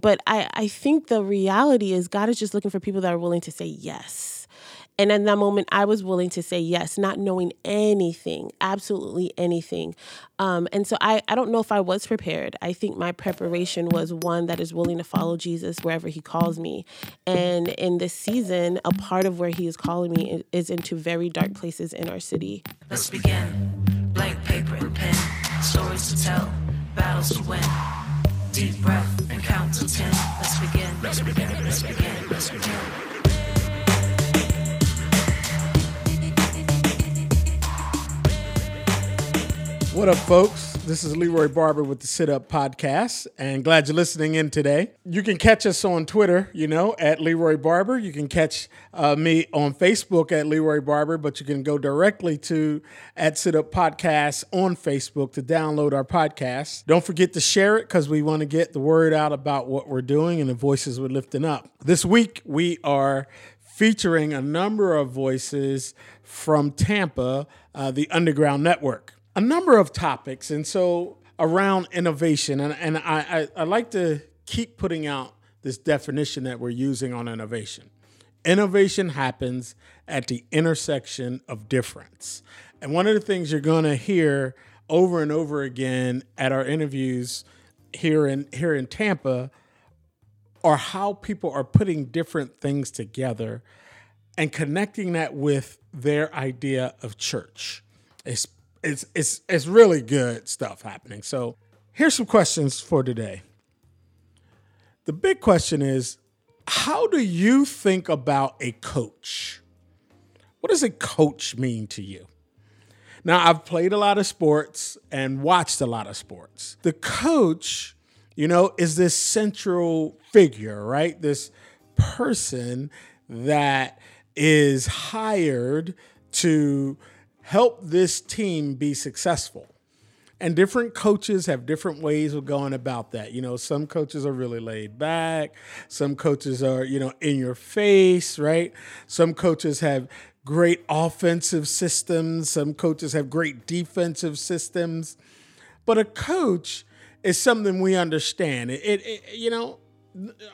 But I, I think the reality is God is just looking for people that are willing to say yes. And in that moment, I was willing to say yes, not knowing anything, absolutely anything. Um, and so I, I don't know if I was prepared. I think my preparation was one that is willing to follow Jesus wherever he calls me. And in this season, a part of where he is calling me is into very dark places in our city. Let's begin. Blank paper and pen, stories to tell, battles to win. Deep breath count to ten. Let's begin. Let's begin. Let's begin. Let's begin. What up, folks? This is Leroy Barber with the Sit Up Podcast, and glad you're listening in today. You can catch us on Twitter, you know, at Leroy Barber. You can catch uh, me on Facebook at Leroy Barber, but you can go directly to at Sit Up Podcast on Facebook to download our podcast. Don't forget to share it because we want to get the word out about what we're doing and the voices we're lifting up. This week, we are featuring a number of voices from Tampa, uh, the Underground Network a number of topics, and so around innovation, and, and I, I, I like to keep putting out this definition that we're using on innovation. Innovation happens at the intersection of difference. And one of the things you're going to hear over and over again at our interviews here in here in Tampa are how people are putting different things together and connecting that with their idea of church. It's it's it's really good stuff happening. So here's some questions for today. The big question is how do you think about a coach? What does a coach mean to you? Now, I've played a lot of sports and watched a lot of sports. The coach, you know, is this central figure, right? This person that is hired to help this team be successful. And different coaches have different ways of going about that. You know, some coaches are really laid back. Some coaches are, you know, in your face, right? Some coaches have great offensive systems. Some coaches have great defensive systems. But a coach is something we understand. It, it, you know,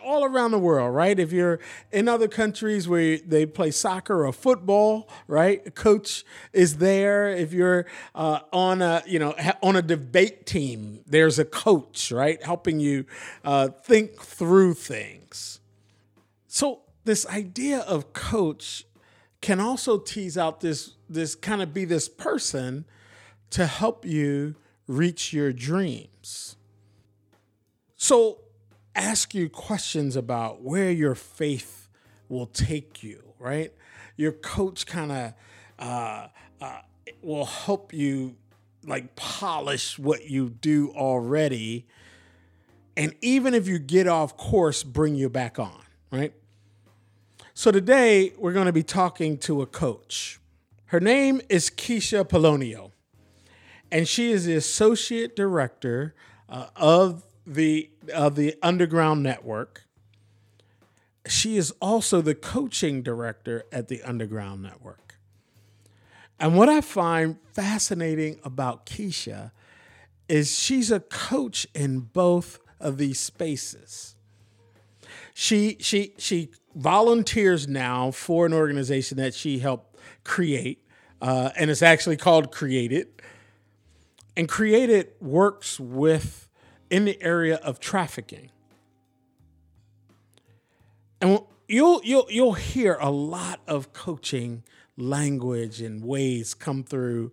all around the world, right? If you're in other countries where they play soccer or football, right? A coach is there. If you're uh, on a, you know, on a debate team, there's a coach, right, helping you uh, think through things. So this idea of coach can also tease out this this kind of be this person to help you reach your dreams. So ask you questions about where your faith will take you, right? Your coach kind of uh, uh, will help you like polish what you do already. And even if you get off course, bring you back on, right? So today we're going to be talking to a coach. Her name is Keisha Polonio, and she is the associate director uh, of the uh, the Underground Network. She is also the coaching director at the Underground Network. And what I find fascinating about Keisha is she's a coach in both of these spaces. She she she volunteers now for an organization that she helped create, uh, and it's actually called Created. And Created works with in the area of trafficking. And you'll you'll you'll hear a lot of coaching language and ways come through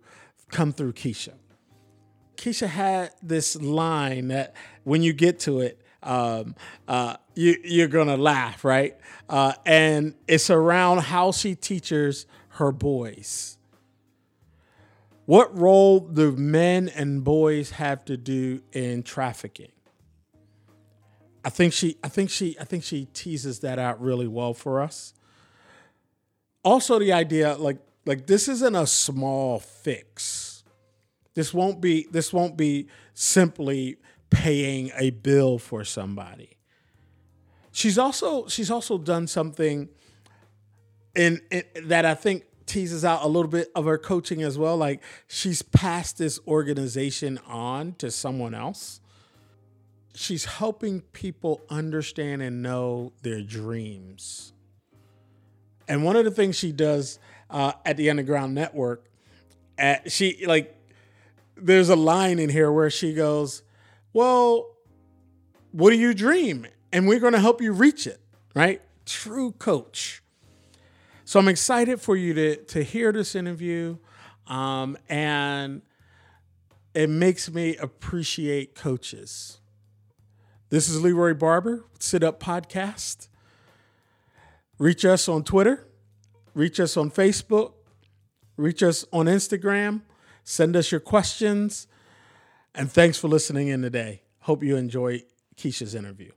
come through Keisha. Keisha had this line that when you get to it, um, uh, you, you're gonna laugh, right? Uh, and it's around how she teaches her boys. What role do men and boys have to do in trafficking? I think she I think she I think she teases that out really well for us. Also the idea like like this isn't a small fix. This won't be this won't be simply paying a bill for somebody. She's also she's also done something in, in that I think teases out a little bit of her coaching as well. Like she's passed this organization on to someone else. she's helping people understand and know their dreams. And one of the things she does uh, at the Underground Network, at, she like, there's a line in here where she goes, "Well, what do you dream?" And we're going to help you reach it. Right? True coach. So I'm excited for you to to hear this interview, um, and it makes me appreciate coaches. This is Leroy Barber, Sit Up Podcast. Reach us on Twitter, reach us on Facebook, reach us on Instagram, send us your questions, and thanks for listening in today. Hope you enjoy Keisha's interview.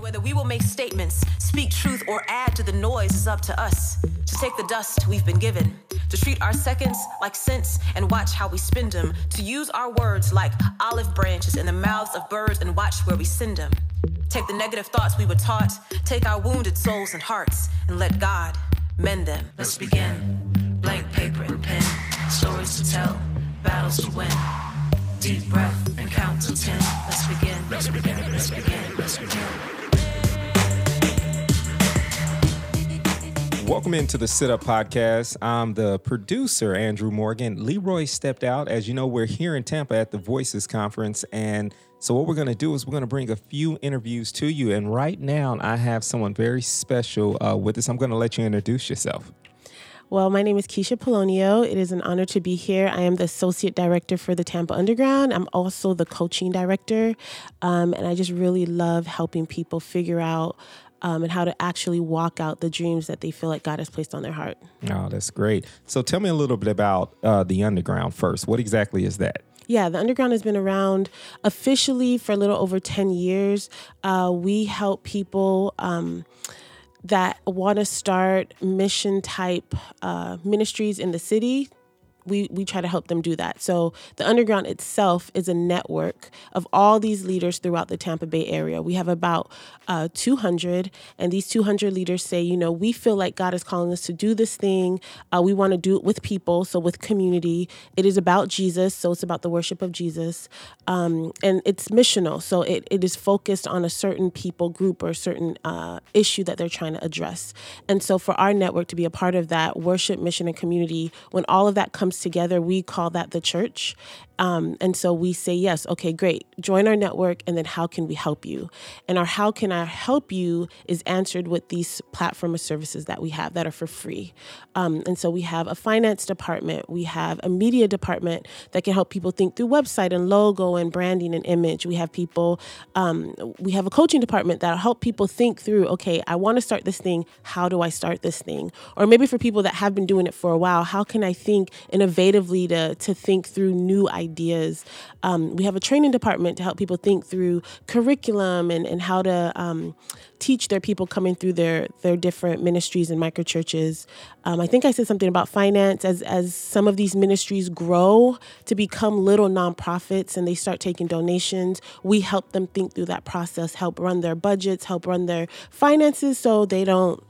Whether we will make statements, speak truth, or add to the noise is up to us. To take the dust we've been given, to treat our seconds like cents and watch how we spend them. To use our words like olive branches in the mouths of birds and watch where we send them. Take the negative thoughts we were taught, take our wounded souls and hearts, and let God mend them. Let's begin. Blank paper and pen, stories to tell, battles to win. Deep breath and count to ten. Let's begin. Let's begin. Let's begin. Let's begin. Welcome into the Sit Up Podcast. I'm the producer, Andrew Morgan. Leroy stepped out. As you know, we're here in Tampa at the Voices Conference. And so, what we're going to do is we're going to bring a few interviews to you. And right now, I have someone very special uh, with us. I'm going to let you introduce yourself. Well, my name is Keisha Polonio. It is an honor to be here. I am the associate director for the Tampa Underground. I'm also the coaching director. Um, and I just really love helping people figure out um, and how to actually walk out the dreams that they feel like God has placed on their heart. Oh, that's great. So, tell me a little bit about uh, the Underground first. What exactly is that? Yeah, the underground has been around officially for a little over 10 years. Uh, we help people. Um, that want to start mission type uh, ministries in the city we we try to help them do that. So the underground itself is a network of all these leaders throughout the Tampa Bay area. We have about uh, 200, and these 200 leaders say, you know, we feel like God is calling us to do this thing. Uh, we want to do it with people, so with community. It is about Jesus, so it's about the worship of Jesus, um, and it's missional, so it, it is focused on a certain people group or certain uh, issue that they're trying to address. And so for our network to be a part of that worship, mission, and community, when all of that comes together, we call that the church. Um, and so we say, yes, okay, great. Join our network, and then how can we help you? And our how can I help you is answered with these platform of services that we have that are for free. Um, and so we have a finance department, we have a media department that can help people think through website and logo and branding and image. We have people, um, we have a coaching department that'll help people think through, okay, I want to start this thing. How do I start this thing? Or maybe for people that have been doing it for a while, how can I think innovatively to, to think through new ideas? Ideas. Um, we have a training department to help people think through curriculum and, and how to um, teach their people coming through their their different ministries and micro churches. Um, I think I said something about finance as as some of these ministries grow to become little nonprofits and they start taking donations. We help them think through that process, help run their budgets, help run their finances, so they don't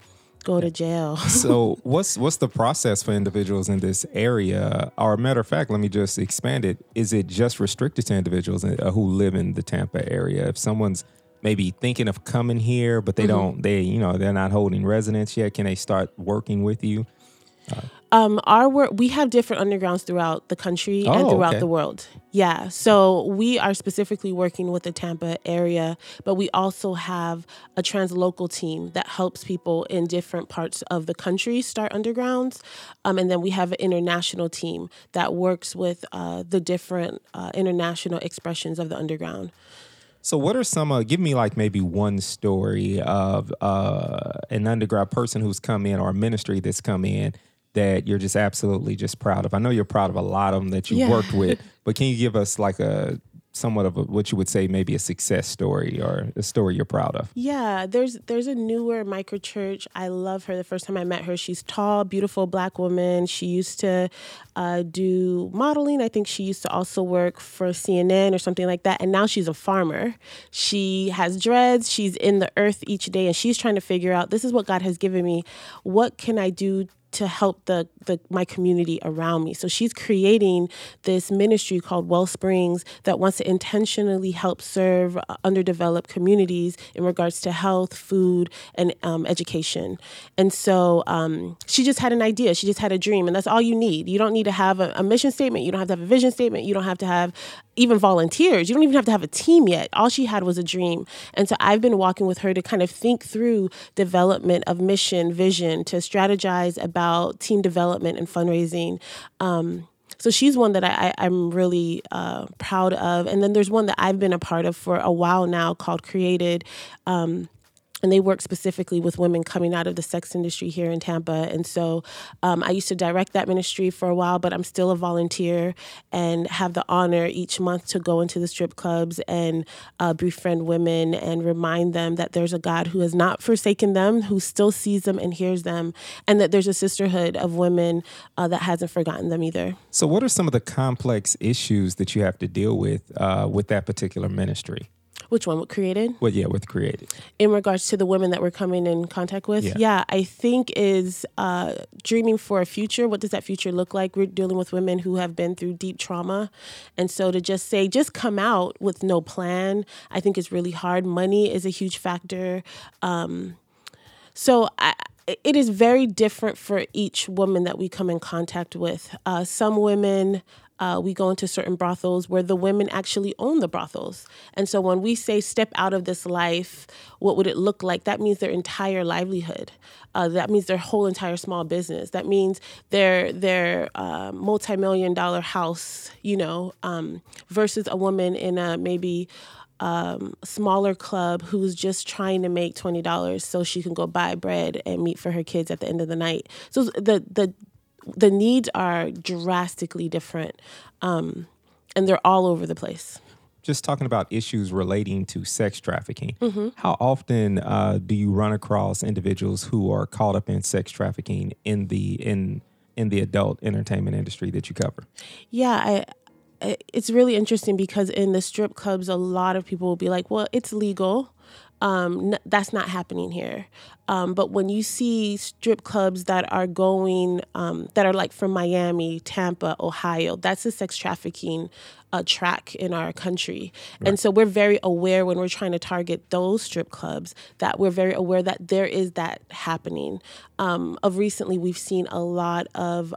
go to jail. so what's what's the process for individuals in this area? Or matter of fact, let me just expand it. Is it just restricted to individuals uh, who live in the Tampa area? If someone's maybe thinking of coming here, but they mm-hmm. don't, they you know they're not holding residence yet, can they start working with you? Uh, um, our work, we have different undergrounds throughout the country oh, and throughout okay. the world. Yeah. So we are specifically working with the Tampa area, but we also have a translocal team that helps people in different parts of the country start undergrounds. Um, and then we have an international team that works with uh, the different uh, international expressions of the underground. So, what are some? Uh, give me like maybe one story of uh, an underground person who's come in or a ministry that's come in that you're just absolutely just proud of? I know you're proud of a lot of them that you yeah. worked with, but can you give us like a somewhat of a, what you would say maybe a success story or a story you're proud of? Yeah, there's there's a newer micro church. I love her. The first time I met her, she's tall, beautiful black woman. She used to uh, do modeling. I think she used to also work for CNN or something like that. And now she's a farmer. She has dreads. She's in the earth each day, and she's trying to figure out this is what God has given me. What can I do to help the, the my community around me. So she's creating this ministry called Wellsprings that wants to intentionally help serve uh, underdeveloped communities in regards to health, food, and um, education. And so um, she just had an idea. She just had a dream, and that's all you need. You don't need to have a, a mission statement. You don't have to have a vision statement. You don't have to have even volunteers. You don't even have to have a team yet. All she had was a dream. And so I've been walking with her to kind of think through development of mission, vision, to strategize about team development and fundraising. Um, so she's one that I, am really uh, proud of. And then there's one that I've been a part of for a while now called Created. Um, and they work specifically with women coming out of the sex industry here in Tampa. And so um, I used to direct that ministry for a while, but I'm still a volunteer and have the honor each month to go into the strip clubs and uh, befriend women and remind them that there's a God who has not forsaken them, who still sees them and hears them, and that there's a sisterhood of women uh, that hasn't forgotten them either. So, what are some of the complex issues that you have to deal with uh, with that particular ministry? Which one? What created? Well, yeah, with created. In regards to the women that we're coming in contact with, Yeah. yeah, I think is uh, dreaming for a future. What does that future look like? We're dealing with women who have been through deep trauma, and so to just say, just come out with no plan, I think is really hard. Money is a huge factor. Um, so I, it is very different for each woman that we come in contact with. Uh, some women. Uh, we go into certain brothels where the women actually own the brothels. And so when we say step out of this life, what would it look like? That means their entire livelihood. Uh, that means their whole entire small business. That means their their uh, multi-million dollar house, you know, um, versus a woman in a maybe um, smaller club who's just trying to make twenty dollars so she can go buy bread and meat for her kids at the end of the night. So the the the needs are drastically different, um, and they're all over the place. Just talking about issues relating to sex trafficking. Mm-hmm. How often uh, do you run across individuals who are caught up in sex trafficking in the in in the adult entertainment industry that you cover? Yeah, I, I, it's really interesting because in the strip clubs, a lot of people will be like, "Well, it's legal." Um, n- that's not happening here. Um, but when you see strip clubs that are going, um, that are like from Miami, Tampa, Ohio, that's a sex trafficking uh, track in our country. And so we're very aware when we're trying to target those strip clubs that we're very aware that there is that happening. Um, of recently, we've seen a lot of.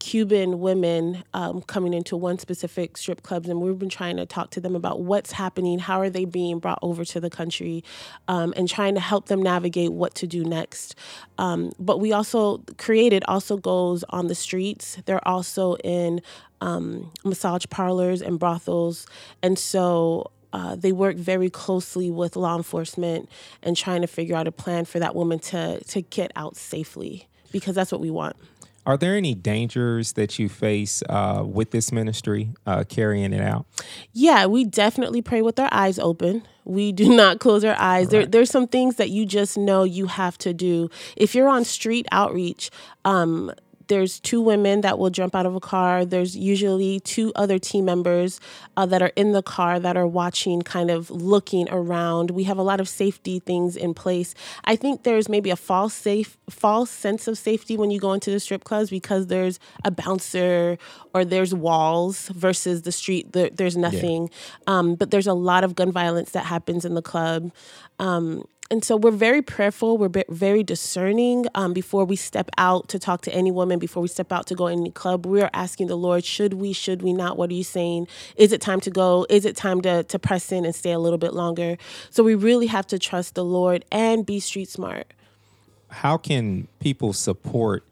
Cuban women um, coming into one specific strip clubs, and we've been trying to talk to them about what's happening, how are they being brought over to the country, um, and trying to help them navigate what to do next. Um, but we also created also goes on the streets. They're also in um, massage parlors and brothels, and so. Uh, they work very closely with law enforcement and trying to figure out a plan for that woman to to get out safely because that's what we want. Are there any dangers that you face uh, with this ministry uh, carrying it out? Yeah, we definitely pray with our eyes open. We do not close our eyes. There, there's some things that you just know you have to do. If you're on street outreach, um, there's two women that will jump out of a car. There's usually two other team members uh, that are in the car that are watching, kind of looking around. We have a lot of safety things in place. I think there's maybe a false safe, false sense of safety when you go into the strip clubs because there's a bouncer or there's walls versus the street. There, there's nothing, um, but there's a lot of gun violence that happens in the club. Um, and so we're very prayerful. We're be- very discerning um, before we step out to talk to any woman. Before we step out to go in any club, we are asking the Lord: Should we? Should we not? What are you saying? Is it time to go? Is it time to to press in and stay a little bit longer? So we really have to trust the Lord and be street smart. How can people support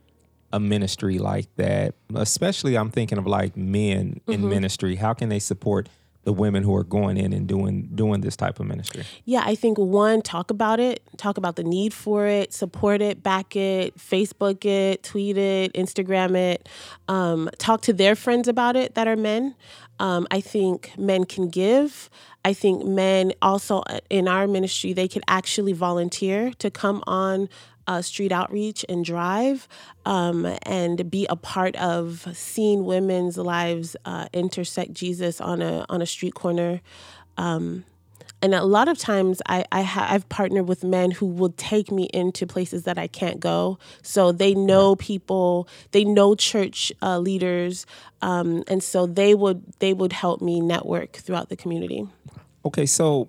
a ministry like that? Especially, I'm thinking of like men in ministry. How can they support the women who are going in and doing doing this type of ministry? Yeah, I think one, talk about it, talk about the need for it, support it, back it, Facebook it, tweet it, Instagram it, um, talk to their friends about it that are men. Um, I think men can give. I think men also uh, in our ministry, they could actually volunteer to come on uh, street outreach and drive um, and be a part of seeing women's lives uh, intersect Jesus on a on a street corner. Um, And a lot of times I, I ha- I've partnered with men who will take me into places that I can't go. So they know people, they know church uh, leaders, um, and so they would they would help me network throughout the community. Okay, so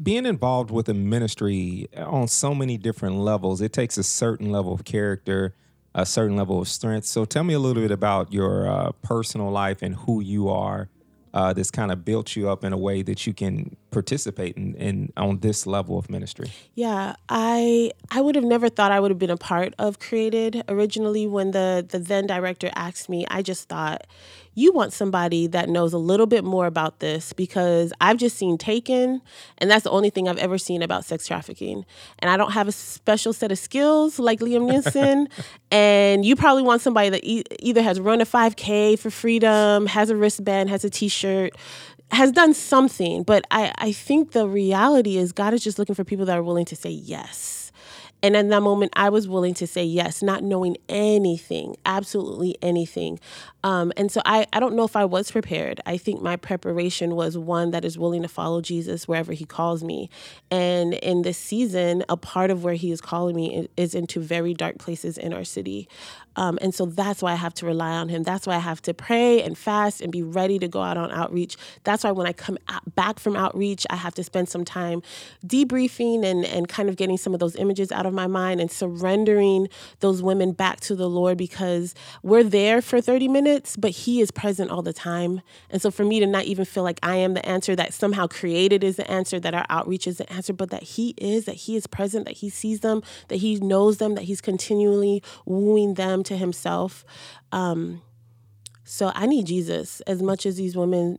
being involved with a ministry on so many different levels, it takes a certain level of character, a certain level of strength. So tell me a little bit about your uh, personal life and who you are uh, kind of built you up in a way that you can participate in, in on this level of ministry? Yeah, I I would have never thought I would have been a part of Created originally when the the then director asked me. I just thought you want somebody that knows a little bit more about this because I've just seen Taken, and that's the only thing I've ever seen about sex trafficking. And I don't have a special set of skills like Liam Neeson. and you probably want somebody that e- either has run a 5K for freedom, has a wristband, has a t shirt has done something, but I, I think the reality is God is just looking for people that are willing to say yes. And in that moment, I was willing to say yes, not knowing anything, absolutely anything. Um, and so I, I don't know if I was prepared. I think my preparation was one that is willing to follow Jesus wherever he calls me. And in this season, a part of where he is calling me is into very dark places in our city. Um, and so that's why I have to rely on him. That's why I have to pray and fast and be ready to go out on outreach. That's why when I come back from outreach, I have to spend some time debriefing and, and kind of getting some of those images out of my mind and surrendering those women back to the Lord because we're there for 30 minutes, but He is present all the time. And so for me to not even feel like I am the answer, that somehow created is the answer, that our outreach is the answer, but that He is, that He is present, that He sees them, that He knows them, that He's continually wooing them to himself. Um, so I need Jesus as much as these women,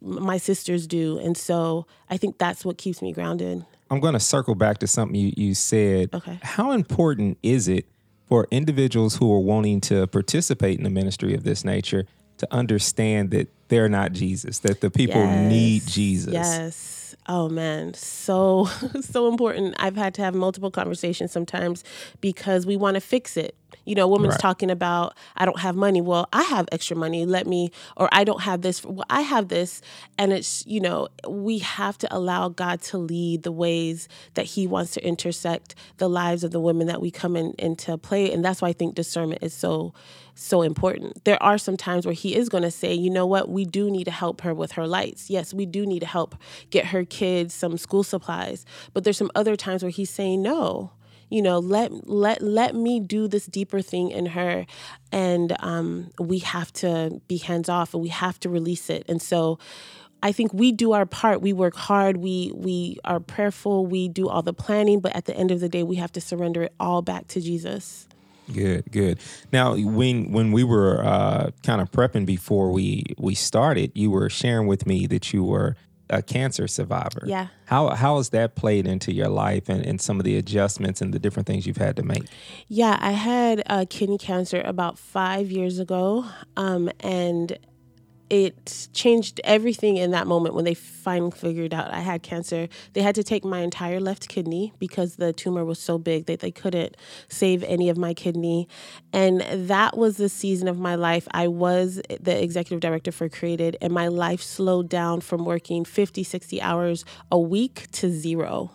my sisters do. And so I think that's what keeps me grounded. I'm going to circle back to something you, you said. Okay. How important is it for individuals who are wanting to participate in the ministry of this nature to understand that they're not Jesus, that the people yes. need Jesus? Yes. Oh man, so so important. I've had to have multiple conversations sometimes because we want to fix it. You know, a woman's right. talking about I don't have money. Well, I have extra money. Let me or I don't have this. Well, I have this and it's, you know, we have to allow God to lead the ways that he wants to intersect the lives of the women that we come in into play and that's why I think discernment is so so important. There are some times where he is going to say, you know what, we do need to help her with her lights. Yes, we do need to help get her kids some school supplies. But there's some other times where he's saying, no, you know, let let let me do this deeper thing in her, and um, we have to be hands off and we have to release it. And so. I think we do our part. We work hard. We we are prayerful. We do all the planning, but at the end of the day, we have to surrender it all back to Jesus. Good, good. Now, when when we were uh, kind of prepping before we we started, you were sharing with me that you were a cancer survivor. Yeah. How how has that played into your life and, and some of the adjustments and the different things you've had to make? Yeah, I had uh, kidney cancer about five years ago, um, and it changed everything in that moment when they finally figured out I had cancer. They had to take my entire left kidney because the tumor was so big that they couldn't save any of my kidney. And that was the season of my life. I was the executive director for Created, and my life slowed down from working 50, 60 hours a week to zero.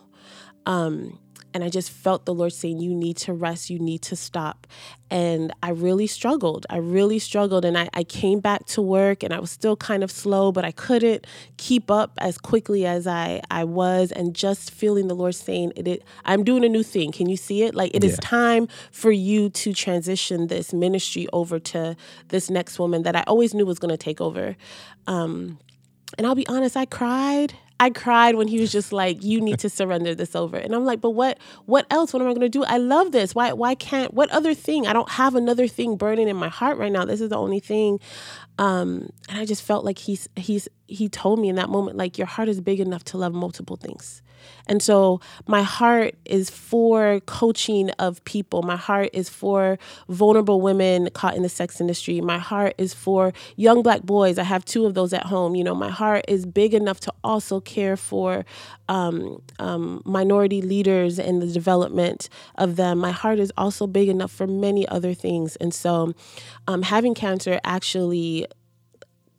Um, and I just felt the Lord saying, You need to rest, you need to stop. And I really struggled. I really struggled. And I, I came back to work and I was still kind of slow, but I couldn't keep up as quickly as I, I was. And just feeling the Lord saying, it, it I'm doing a new thing. Can you see it? Like it yeah. is time for you to transition this ministry over to this next woman that I always knew was going to take over. Um, and I'll be honest, I cried. I cried when he was just like, "You need to surrender this over." And I'm like, "But what? What else? What am I going to do? I love this. Why? Why can't? What other thing? I don't have another thing burning in my heart right now. This is the only thing." Um, and I just felt like he's he's he told me in that moment, like, "Your heart is big enough to love multiple things." And so my heart is for coaching of people. My heart is for vulnerable women caught in the sex industry. My heart is for young black boys. I have two of those at home. You know, my heart is big enough to also care for um, um, minority leaders and the development of them. My heart is also big enough for many other things. And so um, having cancer actually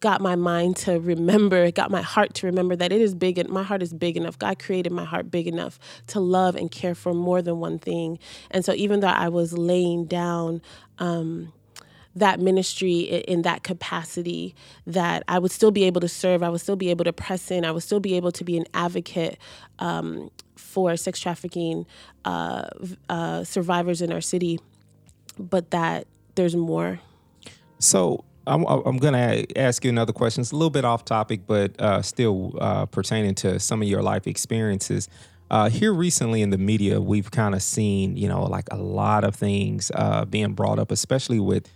got my mind to remember, it got my heart to remember that it is big and my heart is big enough. God created my heart big enough to love and care for more than one thing. And so even though I was laying down um, that ministry in that capacity that I would still be able to serve, I would still be able to press in, I would still be able to be an advocate um, for sex trafficking uh, uh, survivors in our city, but that there's more. So I'm, I'm going to ask you another question. It's a little bit off topic, but uh, still uh, pertaining to some of your life experiences. Uh, here recently in the media, we've kind of seen, you know, like a lot of things uh, being brought up, especially with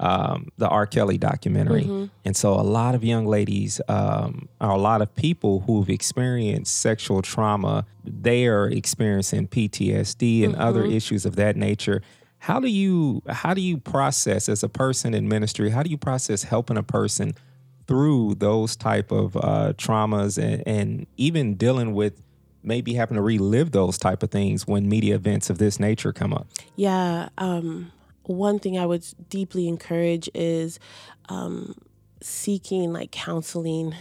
um, the R. Kelly documentary. Mm-hmm. And so a lot of young ladies, um, or a lot of people who've experienced sexual trauma, they are experiencing PTSD and mm-hmm. other issues of that nature. How do you how do you process as a person in ministry? How do you process helping a person through those type of uh, traumas and, and even dealing with maybe having to relive those type of things when media events of this nature come up? Yeah, um, one thing I would deeply encourage is um, seeking like counseling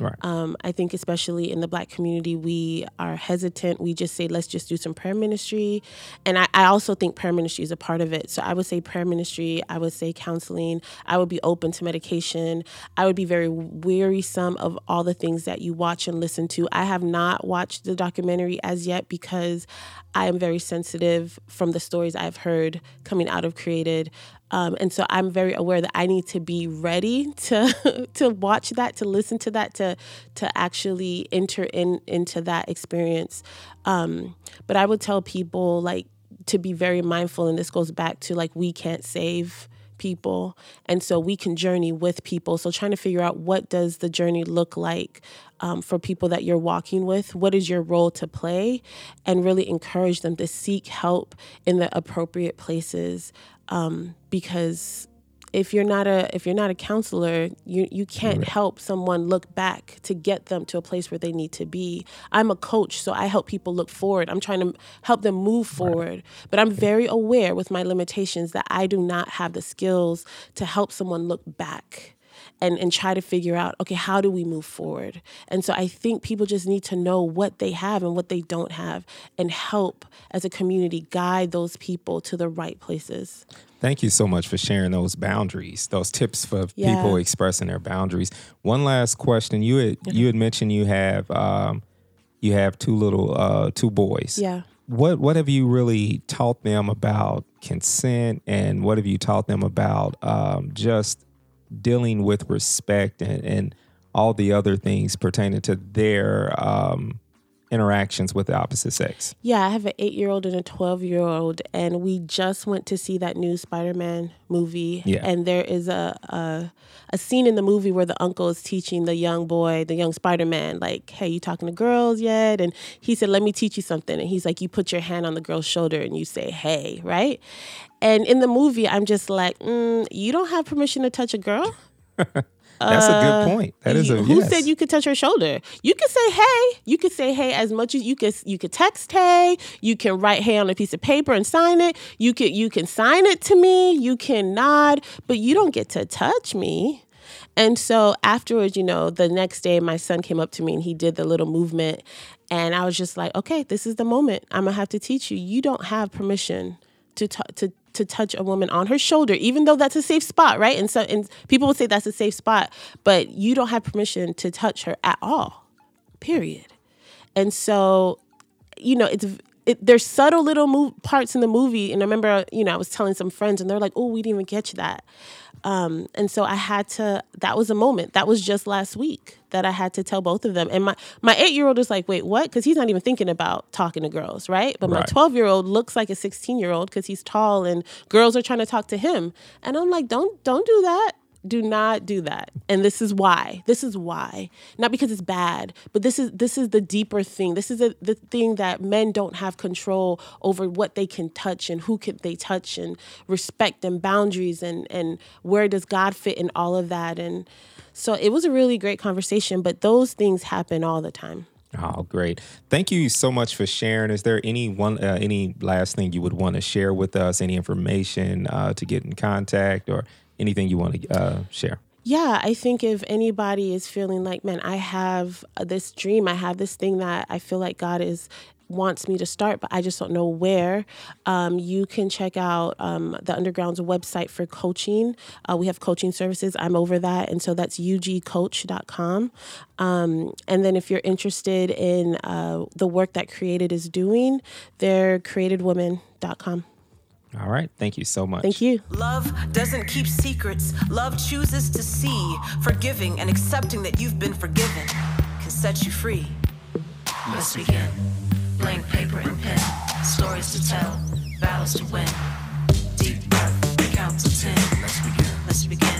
Right. Um, I think, especially in the black community, we are hesitant. We just say, let's just do some prayer ministry. And I, I, also think prayer ministry is a part of it. So I would say prayer ministry, I would say counseling, I would be open to medication. I would be very wearisome of all the things that you watch and listen to. I have not watched the documentary as yet because I am very sensitive from the stories I've heard coming out of Created. Um, and so I'm very aware that I need to be ready to to watch that, to listen to that, to to actually enter in into that experience. Um, but I would tell people like to be very mindful, and this goes back to like we can't save people and so we can journey with people. So trying to figure out what does the journey look like um, for people that you're walking with what is your role to play and really encourage them to seek help in the appropriate places um, because if you're not a if you're not a counselor you you can't right. help someone look back to get them to a place where they need to be i'm a coach so i help people look forward i'm trying to help them move forward right. but i'm very aware with my limitations that i do not have the skills to help someone look back and, and try to figure out, okay, how do we move forward? And so I think people just need to know what they have and what they don't have and help as a community guide those people to the right places. Thank you so much for sharing those boundaries, those tips for yeah. people expressing their boundaries. One last question: you had you had mentioned you have um, you have two little uh, two boys. Yeah. What what have you really taught them about consent, and what have you taught them about um, just dealing with respect and, and all the other things pertaining to their um, interactions with the opposite sex. Yeah, I have an eight year old and a 12 year old, and we just went to see that new Spider Man movie. Yeah. And there is a, a, a scene in the movie where the uncle is teaching the young boy, the young Spider Man, like, hey, you talking to girls yet? And he said, let me teach you something. And he's like, you put your hand on the girl's shoulder and you say, hey, right? And in the movie, I'm just like, mm, you don't have permission to touch a girl? That's a good uh, point. That is a who yes. said you could touch her shoulder. You could say hey. You could say hey as much as you could. You could text hey. You can write hey on a piece of paper and sign it. You could you can sign it to me. You can nod, but you don't get to touch me. And so afterwards, you know, the next day, my son came up to me and he did the little movement, and I was just like, okay, this is the moment. I'm gonna have to teach you. You don't have permission to t- to to touch a woman on her shoulder, even though that's a safe spot, right? And so and people would say that's a safe spot, but you don't have permission to touch her at all. Period. And so, you know, it's it, there's subtle little move, parts in the movie, and I remember, you know, I was telling some friends, and they're like, "Oh, we didn't even get you that." Um, and so I had to. That was a moment. That was just last week that I had to tell both of them. And my my eight year old is like, "Wait, what?" Because he's not even thinking about talking to girls, right? But right. my twelve year old looks like a sixteen year old because he's tall, and girls are trying to talk to him. And I'm like, "Don't don't do that." Do not do that and this is why this is why not because it's bad but this is this is the deeper thing this is a, the thing that men don't have control over what they can touch and who can they touch and respect and boundaries and and where does god fit in all of that and so it was a really great conversation but those things happen all the time Oh, great! Thank you so much for sharing. Is there any one, uh, any last thing you would want to share with us? Any information uh, to get in contact, or anything you want to uh, share? Yeah, I think if anybody is feeling like, man, I have this dream, I have this thing that I feel like God is wants me to start, but I just don't know where, um, you can check out um, the Underground's website for coaching. Uh, we have coaching services. I'm over that. And so that's ugcoach.com. Um, and then if you're interested in uh, the work that Created is doing, they're createdwomen.com. All right. Thank you so much. Thank you. Love doesn't keep secrets. Love chooses to see. Forgiving and accepting that you've been forgiven can set you free. Let's begin. Blank paper and pen. Stories to tell. Battles to win. Deep breath. Count to ten. Let's begin. Let's begin.